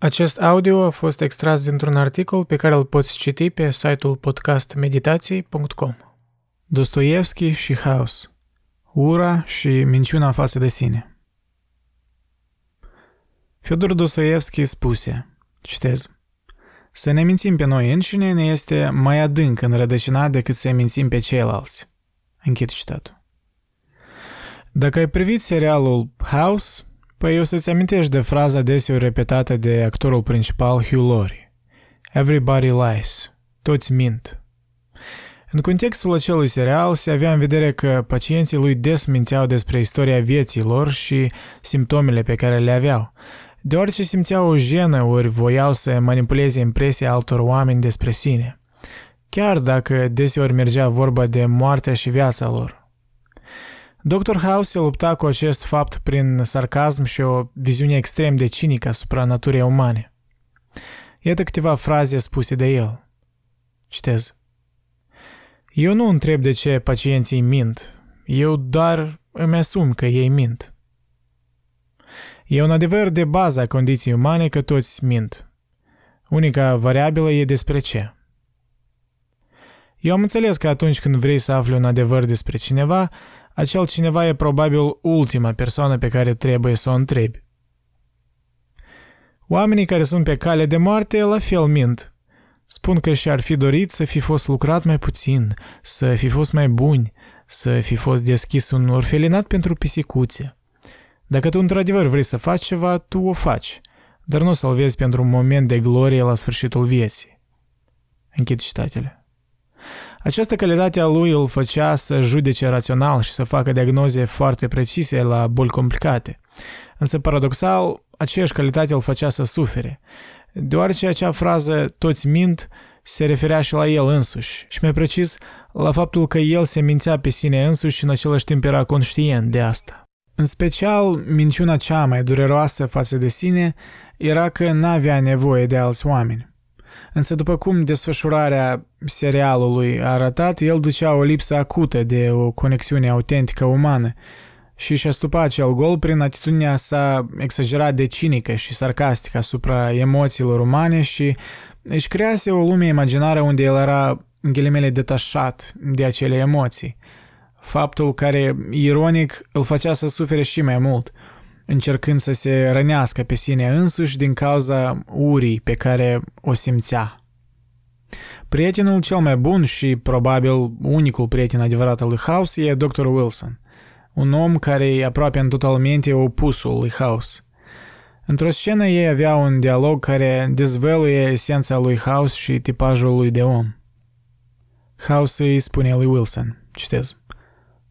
Acest audio a fost extras dintr-un articol pe care îl poți citi pe site-ul podcastmeditații.com. Dostoevski și haos. Ura și minciuna față de sine. Fyodor Dostoevski spuse, citez, Să ne mințim pe noi înșine ne este mai adânc înrădăcinat decât să mințim pe ceilalți. Închid citatul. Dacă ai privit serialul House, Păi o să-ți amintești de fraza deseori repetată de actorul principal Hugh Laurie. Everybody lies. Toți mint. În contextul acelui serial se avea în vedere că pacienții lui des minteau despre istoria vieții lor și simptomele pe care le aveau, deoarece simțeau o jenă ori voiau să manipuleze impresia altor oameni despre sine, chiar dacă deseori mergea vorba de moartea și viața lor. Dr. House se lupta cu acest fapt prin sarcasm și o viziune extrem de cinică asupra naturii umane. Iată câteva fraze spuse de el. Citez. Eu nu întreb de ce pacienții mint, eu doar îmi asum că ei mint. E un adevăr de bază a condiției umane că toți mint. Unica variabilă e despre ce. Eu am înțeles că atunci când vrei să afli un adevăr despre cineva, acel cineva e probabil ultima persoană pe care trebuie să o întrebi. Oamenii care sunt pe cale de moarte la fel mint. Spun că și-ar fi dorit să fi fost lucrat mai puțin, să fi fost mai buni, să fi fost deschis un orfelinat pentru pisicuțe. Dacă tu într-adevăr vrei să faci ceva, tu o faci, dar nu să-l vezi pentru un moment de glorie la sfârșitul vieții. Închid citatele. Această calitate a lui îl făcea să judece rațional și să facă diagnoze foarte precise la boli complicate. Însă, paradoxal, aceeași calitate îl făcea să sufere, deoarece acea frază toți mint se referea și la el însuși, și mai precis la faptul că el se mințea pe sine însuși și în același timp era conștient de asta. În special, minciuna cea mai dureroasă față de sine era că n-avea nevoie de alți oameni. Însă după cum desfășurarea serialului a arătat, el ducea o lipsă acută de o conexiune autentică umană și și-a stupat acel gol prin atitudinea sa exagerat de cinică și sarcastică asupra emoțiilor umane și își crease o lume imaginară unde el era, în ghilimele, detașat de acele emoții. Faptul care, ironic, îl făcea să sufere și mai mult – încercând să se rănească pe sine însuși din cauza urii pe care o simțea. Prietenul cel mai bun și probabil unicul prieten adevărat al lui House e Dr. Wilson, un om care e aproape în totalmente opusul lui House. Într-o scenă ei avea un dialog care dezvăluie esența lui House și tipajul lui de om. House îi spune lui Wilson, citez,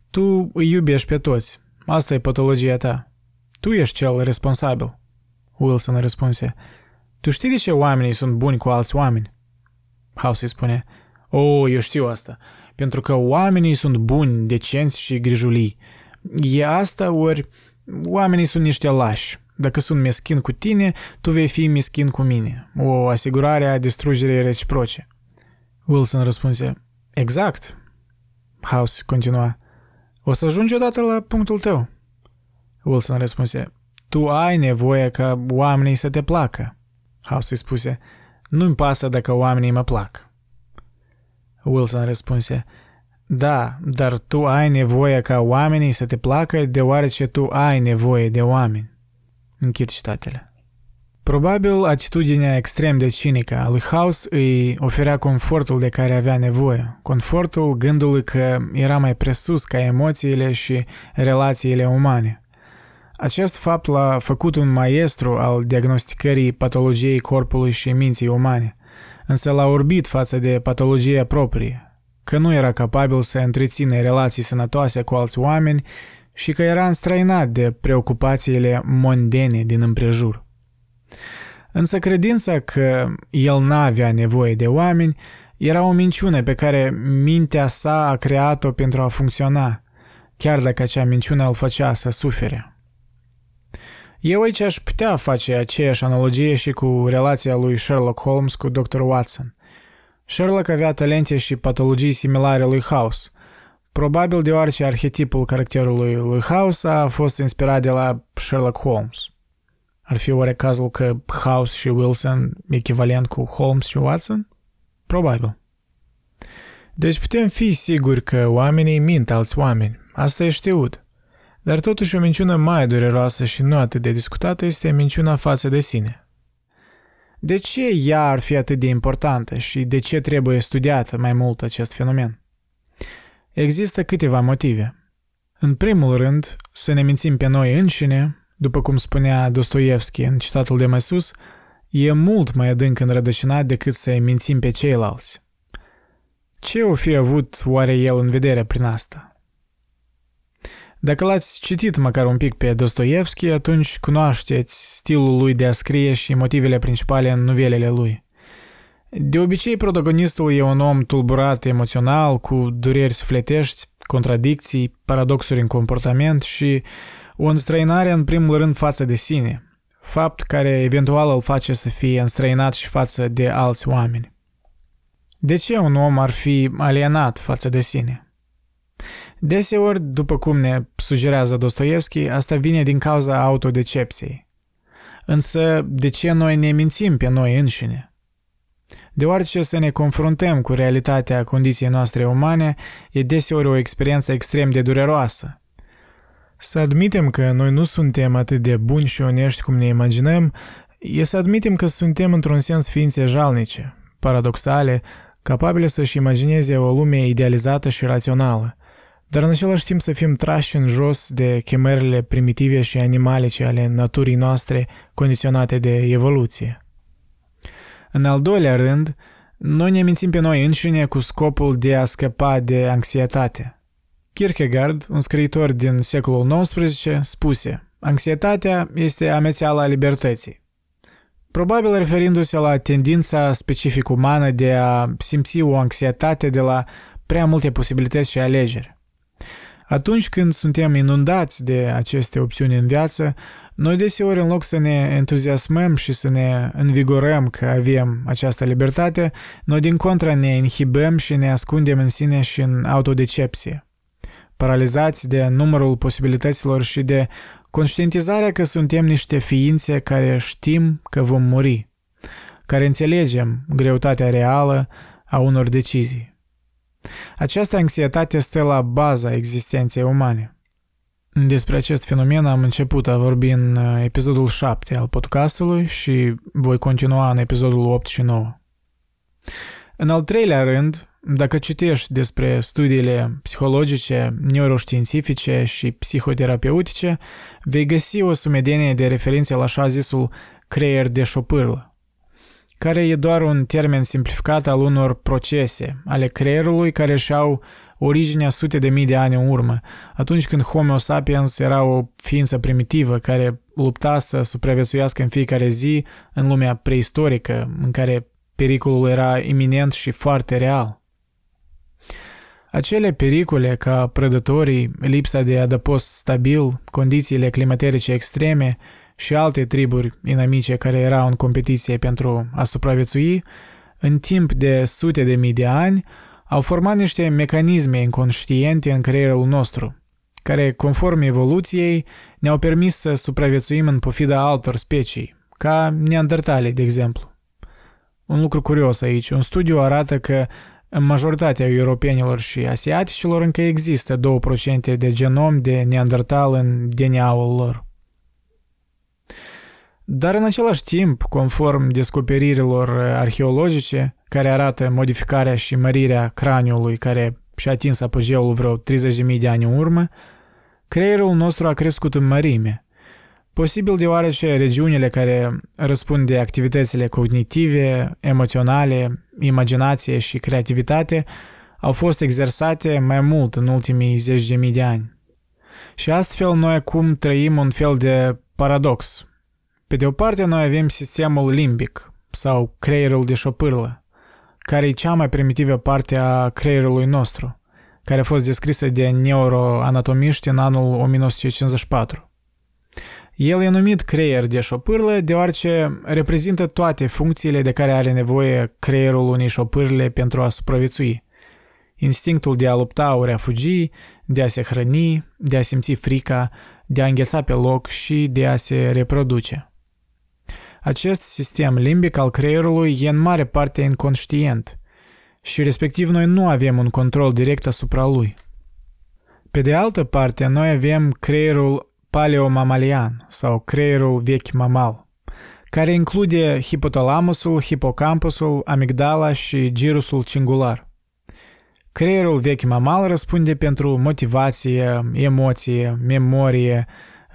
Tu îi iubești pe toți, asta e patologia ta. Tu ești cel responsabil. Wilson răspunse. Tu știi de ce oamenii sunt buni cu alți oameni? House îi spune. O, oh, eu știu asta. Pentru că oamenii sunt buni, decenți și grijulii. E asta ori oamenii sunt niște lași. Dacă sunt meschin cu tine, tu vei fi meschin cu mine. O asigurare a distrugerii reciproce. Wilson răspunse. Exact. House continua. O să ajungi odată la punctul tău. Wilson răspunse, Tu ai nevoie ca oamenii să te placă. House îi spuse, Nu-mi pasă dacă oamenii mă plac. Wilson răspunse, Da, dar tu ai nevoie ca oamenii să te placă deoarece tu ai nevoie de oameni. Închid citatele. Probabil atitudinea extrem de cinică a lui House îi oferea confortul de care avea nevoie, confortul gândului că era mai presus ca emoțiile și relațiile umane – acest fapt l-a făcut un maestru al diagnosticării patologiei corpului și minții umane, însă l-a orbit față de patologia proprie, că nu era capabil să întrețină relații sănătoase cu alți oameni și că era înstrăinat de preocupațiile mondene din împrejur. Însă credința că el n-avea nevoie de oameni era o minciună pe care mintea sa a creat-o pentru a funcționa, chiar dacă acea minciună îl făcea să sufere. Eu aici aș putea face aceeași analogie și cu relația lui Sherlock Holmes cu Dr. Watson. Sherlock avea talente și patologii similare lui House, probabil deoarece arhetipul caracterului lui House a fost inspirat de la Sherlock Holmes. Ar fi oare cazul că House și Wilson echivalent cu Holmes și Watson? Probabil. Deci putem fi siguri că oamenii mint alți oameni. Asta e știut. Dar totuși o minciună mai dureroasă și nu atât de discutată este minciuna față de sine. De ce ea ar fi atât de importantă și de ce trebuie studiată mai mult acest fenomen? Există câteva motive. În primul rând, să ne mințim pe noi înșine, după cum spunea Dostoevski în citatul de mai sus, e mult mai adânc înrădăcinat decât să-i mințim pe ceilalți. Ce o fi avut oare el în vedere prin asta? Dacă l-ați citit măcar un pic pe Dostoevski, atunci cunoașteți stilul lui de a scrie și motivele principale în novelele lui. De obicei, protagonistul e un om tulburat emoțional, cu dureri sufletești, contradicții, paradoxuri în comportament și o înstrăinare în primul rând față de sine, fapt care eventual îl face să fie înstrăinat și față de alți oameni. De ce un om ar fi alienat față de sine? Deseori, după cum ne sugerează Dostoevski, asta vine din cauza autodecepției. Însă, de ce noi ne mințim pe noi înșine? Deoarece să ne confruntăm cu realitatea condiției noastre umane e deseori o experiență extrem de dureroasă. Să admitem că noi nu suntem atât de buni și onești cum ne imaginăm, e să admitem că suntem într-un sens ființe jalnice, paradoxale, capabile să-și imagineze o lume idealizată și rațională, dar în același timp să fim trași în jos de chemările primitive și animalice ale naturii noastre condiționate de evoluție. În al doilea rând, noi ne mințim pe noi înșine cu scopul de a scăpa de anxietate. Kierkegaard, un scriitor din secolul XIX, spuse Anxietatea este amețeala libertății. Probabil referindu-se la tendința specific umană de a simți o anxietate de la prea multe posibilități și alegeri. Atunci când suntem inundați de aceste opțiuni în viață, noi deseori în loc să ne entuziasmăm și să ne învigorăm că avem această libertate, noi din contra ne inhibăm și ne ascundem în sine și în autodecepție. Paralizați de numărul posibilităților și de conștientizarea că suntem niște ființe care știm că vom muri, care înțelegem greutatea reală a unor decizii. Această anxietate stă la baza existenței umane. Despre acest fenomen am început a vorbi în uh, episodul 7 al podcastului și voi continua în episodul 8 și 9. În al treilea rând, dacă citești despre studiile psihologice, neuroștiințifice și psihoterapeutice, vei găsi o sumedenie de referințe la așa zisul creier de șopârlă care e doar un termen simplificat al unor procese ale creierului care și-au originea sute de mii de ani în urmă, atunci când Homo sapiens era o ființă primitivă care lupta să supraviețuiască în fiecare zi în lumea preistorică, în care pericolul era iminent și foarte real. Acele pericole ca prădătorii, lipsa de adăpost stabil, condițiile climaterice extreme și alte triburi inamice care erau în competiție pentru a supraviețui, în timp de sute de mii de ani, au format niște mecanisme inconștiente în creierul nostru, care, conform evoluției, ne-au permis să supraviețuim în pofida altor specii, ca neandertale, de exemplu. Un lucru curios aici, un studiu arată că în majoritatea europenilor și asiaticilor încă există 2% de genom de neandertal în DNA-ul lor. Dar în același timp, conform descoperirilor arheologice, care arată modificarea și mărirea craniului care și-a atins apogeul vreo 30.000 de ani în urmă, creierul nostru a crescut în mărime. Posibil deoarece regiunile care răspund de activitățile cognitive, emoționale, imaginație și creativitate au fost exersate mai mult în ultimii zeci de mii de ani. Și astfel noi acum trăim un fel de paradox, pe de o parte, noi avem sistemul limbic, sau creierul de șopârlă, care e cea mai primitivă parte a creierului nostru, care a fost descrisă de neuroanatomiști în anul 1954. El e numit creier de șopârlă deoarece reprezintă toate funcțiile de care are nevoie creierul unei șopârle pentru a supraviețui. Instinctul de a lupta ori a fugi, de a se hrăni, de a simți frica, de a îngheța pe loc și de a se reproduce. Acest sistem limbic al creierului e în mare parte inconștient și respectiv noi nu avem un control direct asupra lui. Pe de altă parte, noi avem creierul paleomamalian sau creierul vechi mamal, care include hipotalamusul, hipocampusul, amigdala și girusul cingular. Creierul vechi mamal răspunde pentru motivație, emoție, memorie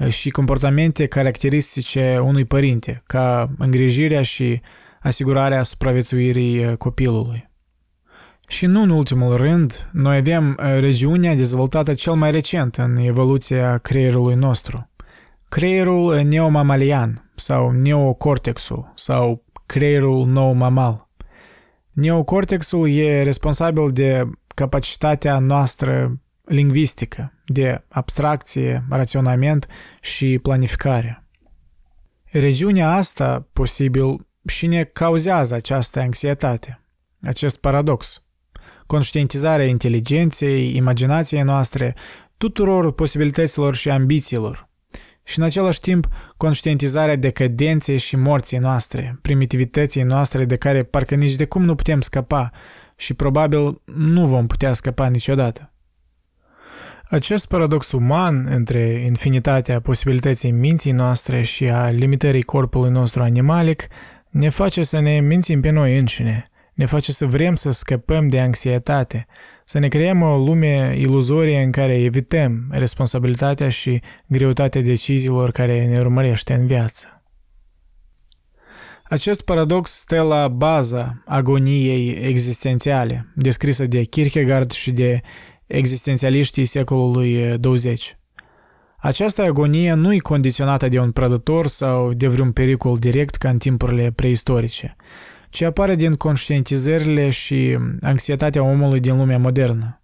și comportamente caracteristice unui părinte, ca îngrijirea și asigurarea supraviețuirii copilului. Și nu în ultimul rând, noi avem regiunea dezvoltată cel mai recent în evoluția creierului nostru. Creierul neomamalian sau neocortexul sau creierul nou mamal. Neocortexul e responsabil de capacitatea noastră lingvistică, de abstracție, raționament și planificare. Regiunea asta, posibil, și ne cauzează această anxietate, acest paradox. Conștientizarea inteligenței, imaginației noastre, tuturor posibilităților și ambițiilor. Și în același timp, conștientizarea decadenței și morții noastre, primitivității noastre de care parcă nici de cum nu putem scăpa și probabil nu vom putea scăpa niciodată. Acest paradox uman între infinitatea posibilității minții noastre și a limitării corpului nostru animalic ne face să ne mințim pe noi înșine, ne face să vrem să scăpăm de anxietate, să ne creăm o lume iluzorie în care evităm responsabilitatea și greutatea deciziilor care ne urmărește în viață. Acest paradox stă la baza agoniei existențiale, descrisă de Kierkegaard și de existențialiștii secolului 20. Această agonie nu e condiționată de un prădător sau de vreun pericol direct ca în timpurile preistorice, ci apare din conștientizările și anxietatea omului din lumea modernă.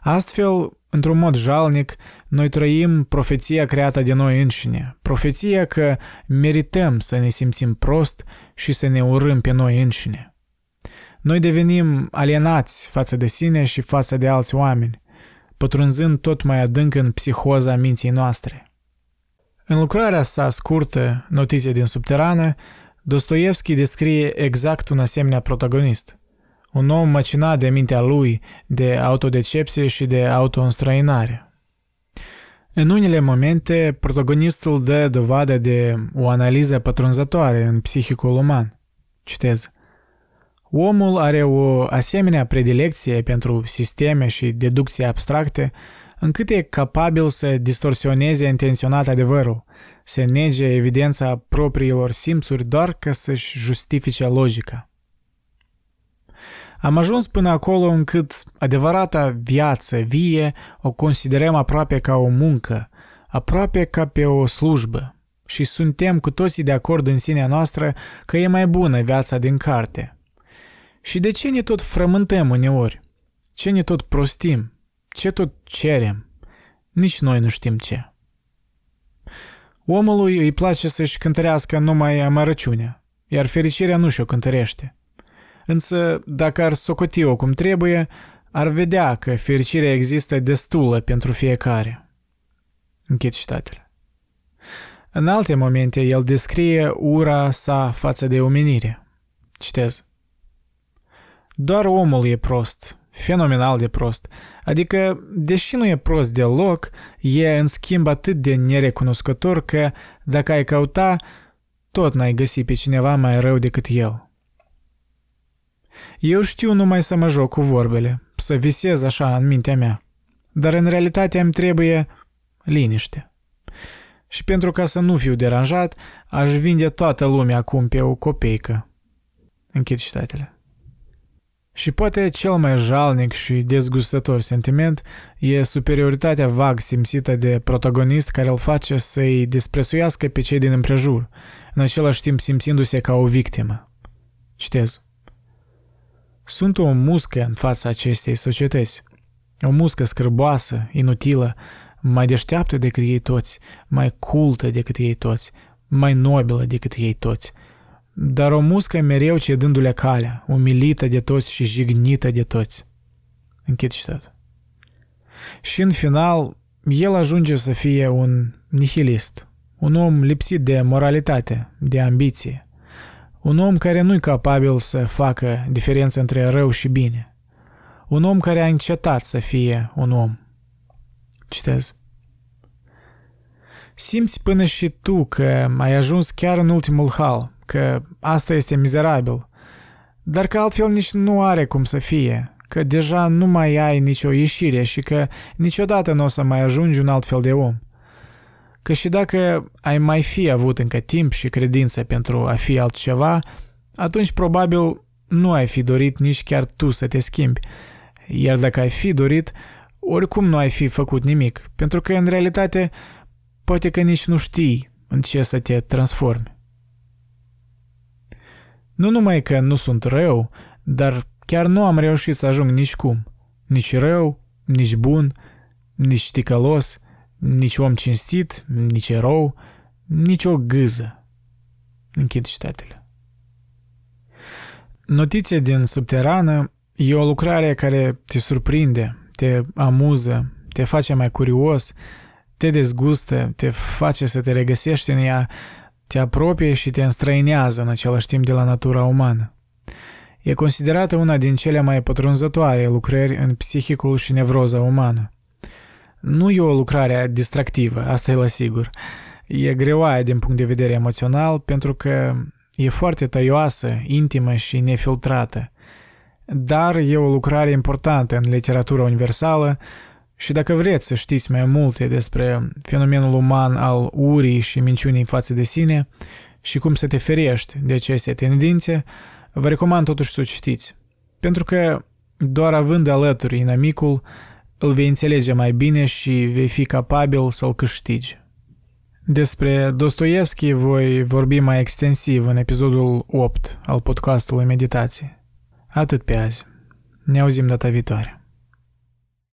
Astfel, într-un mod jalnic, noi trăim profeția creată de noi înșine, profeția că merităm să ne simțim prost și să ne urâm pe noi înșine. Noi devenim alienați față de sine și față de alți oameni, pătrunzând tot mai adânc în psihoza minții noastre. În lucrarea sa scurtă, Notițe din subterană, Dostoevski descrie exact un asemenea protagonist. Un om măcinat de mintea lui, de autodecepție și de autoînstrăinare. În unele momente, protagonistul dă dovadă de o analiză pătrunzătoare în psihicul uman. Citez. Omul are o asemenea predilecție pentru sisteme și deducții abstracte, încât e capabil să distorsioneze intenționat adevărul, să nege evidența propriilor simțuri doar ca să-și justifice logica. Am ajuns până acolo încât adevărata viață vie o considerăm aproape ca o muncă, aproape ca pe o slujbă și suntem cu toții de acord în sinea noastră că e mai bună viața din carte. Și de ce ne tot frământăm uneori? Ce ne tot prostim? Ce tot cerem? Nici noi nu știm ce. Omului îi place să-și cântărească numai amărăciunea, iar fericirea nu și-o cântărește. Însă, dacă ar socoti-o cum trebuie, ar vedea că fericirea există destulă pentru fiecare. Închid citatele. În alte momente, el descrie ura sa față de omenire. Citez. Doar omul e prost, fenomenal de prost. Adică, deși nu e prost deloc, e în schimb atât de nerecunoscător că, dacă ai căuta, tot n-ai găsi pe cineva mai rău decât el. Eu știu numai să mă joc cu vorbele, să visez așa în mintea mea, dar în realitate îmi trebuie liniște. Și pentru ca să nu fiu deranjat, aș vinde toată lumea acum pe o copeică. Închid citatele. Și poate cel mai jalnic și dezgustător sentiment e superioritatea vag simțită de protagonist care îl face să-i despresuiască pe cei din împrejur, în același timp simțindu-se ca o victimă. Citez. Sunt o muscă în fața acestei societăți. O muscă scârboasă, inutilă, mai deșteaptă decât ei toți, mai cultă decât ei toți, mai nobilă decât ei toți – dar o muscă mereu cedându-le calea, umilită de toți și jignită de toți. Închid citat. Și în final, el ajunge să fie un nihilist, un om lipsit de moralitate, de ambiție, un om care nu-i capabil să facă diferență între rău și bine, un om care a încetat să fie un om. Citez. Simți până și tu că ai ajuns chiar în ultimul hal, că asta este mizerabil, dar că altfel nici nu are cum să fie, că deja nu mai ai nicio ieșire și că niciodată nu o să mai ajungi un alt fel de om. Că și dacă ai mai fi avut încă timp și credință pentru a fi altceva, atunci probabil nu ai fi dorit nici chiar tu să te schimbi. Iar dacă ai fi dorit, oricum nu ai fi făcut nimic, pentru că în realitate poate că nici nu știi în ce să te transformi. Nu numai că nu sunt rău, dar chiar nu am reușit să ajung nici cum. Nici rău, nici bun, nici ticălos, nici om cinstit, nici erou, nici o gâză. Închid citatele. Notiția din subterană e o lucrare care te surprinde, te amuză, te face mai curios, te dezgustă, te face să te regăsești în ea, te apropie și te înstrăinează în același timp de la natura umană. E considerată una din cele mai pătrunzătoare lucrări în psihicul și nevroza umană. Nu e o lucrare distractivă, asta e la sigur. E greoaie din punct de vedere emoțional pentru că e foarte tăioasă, intimă și nefiltrată. Dar e o lucrare importantă în literatura universală și dacă vreți să știți mai multe despre fenomenul uman al urii și minciunii față de sine și cum să te ferești de aceste tendințe, vă recomand totuși să o citiți. Pentru că doar având alături inamicul, îl vei înțelege mai bine și vei fi capabil să-l câștigi. Despre Dostoevski voi vorbi mai extensiv în episodul 8 al podcastului Meditație. Atât pe azi. Ne auzim data viitoare.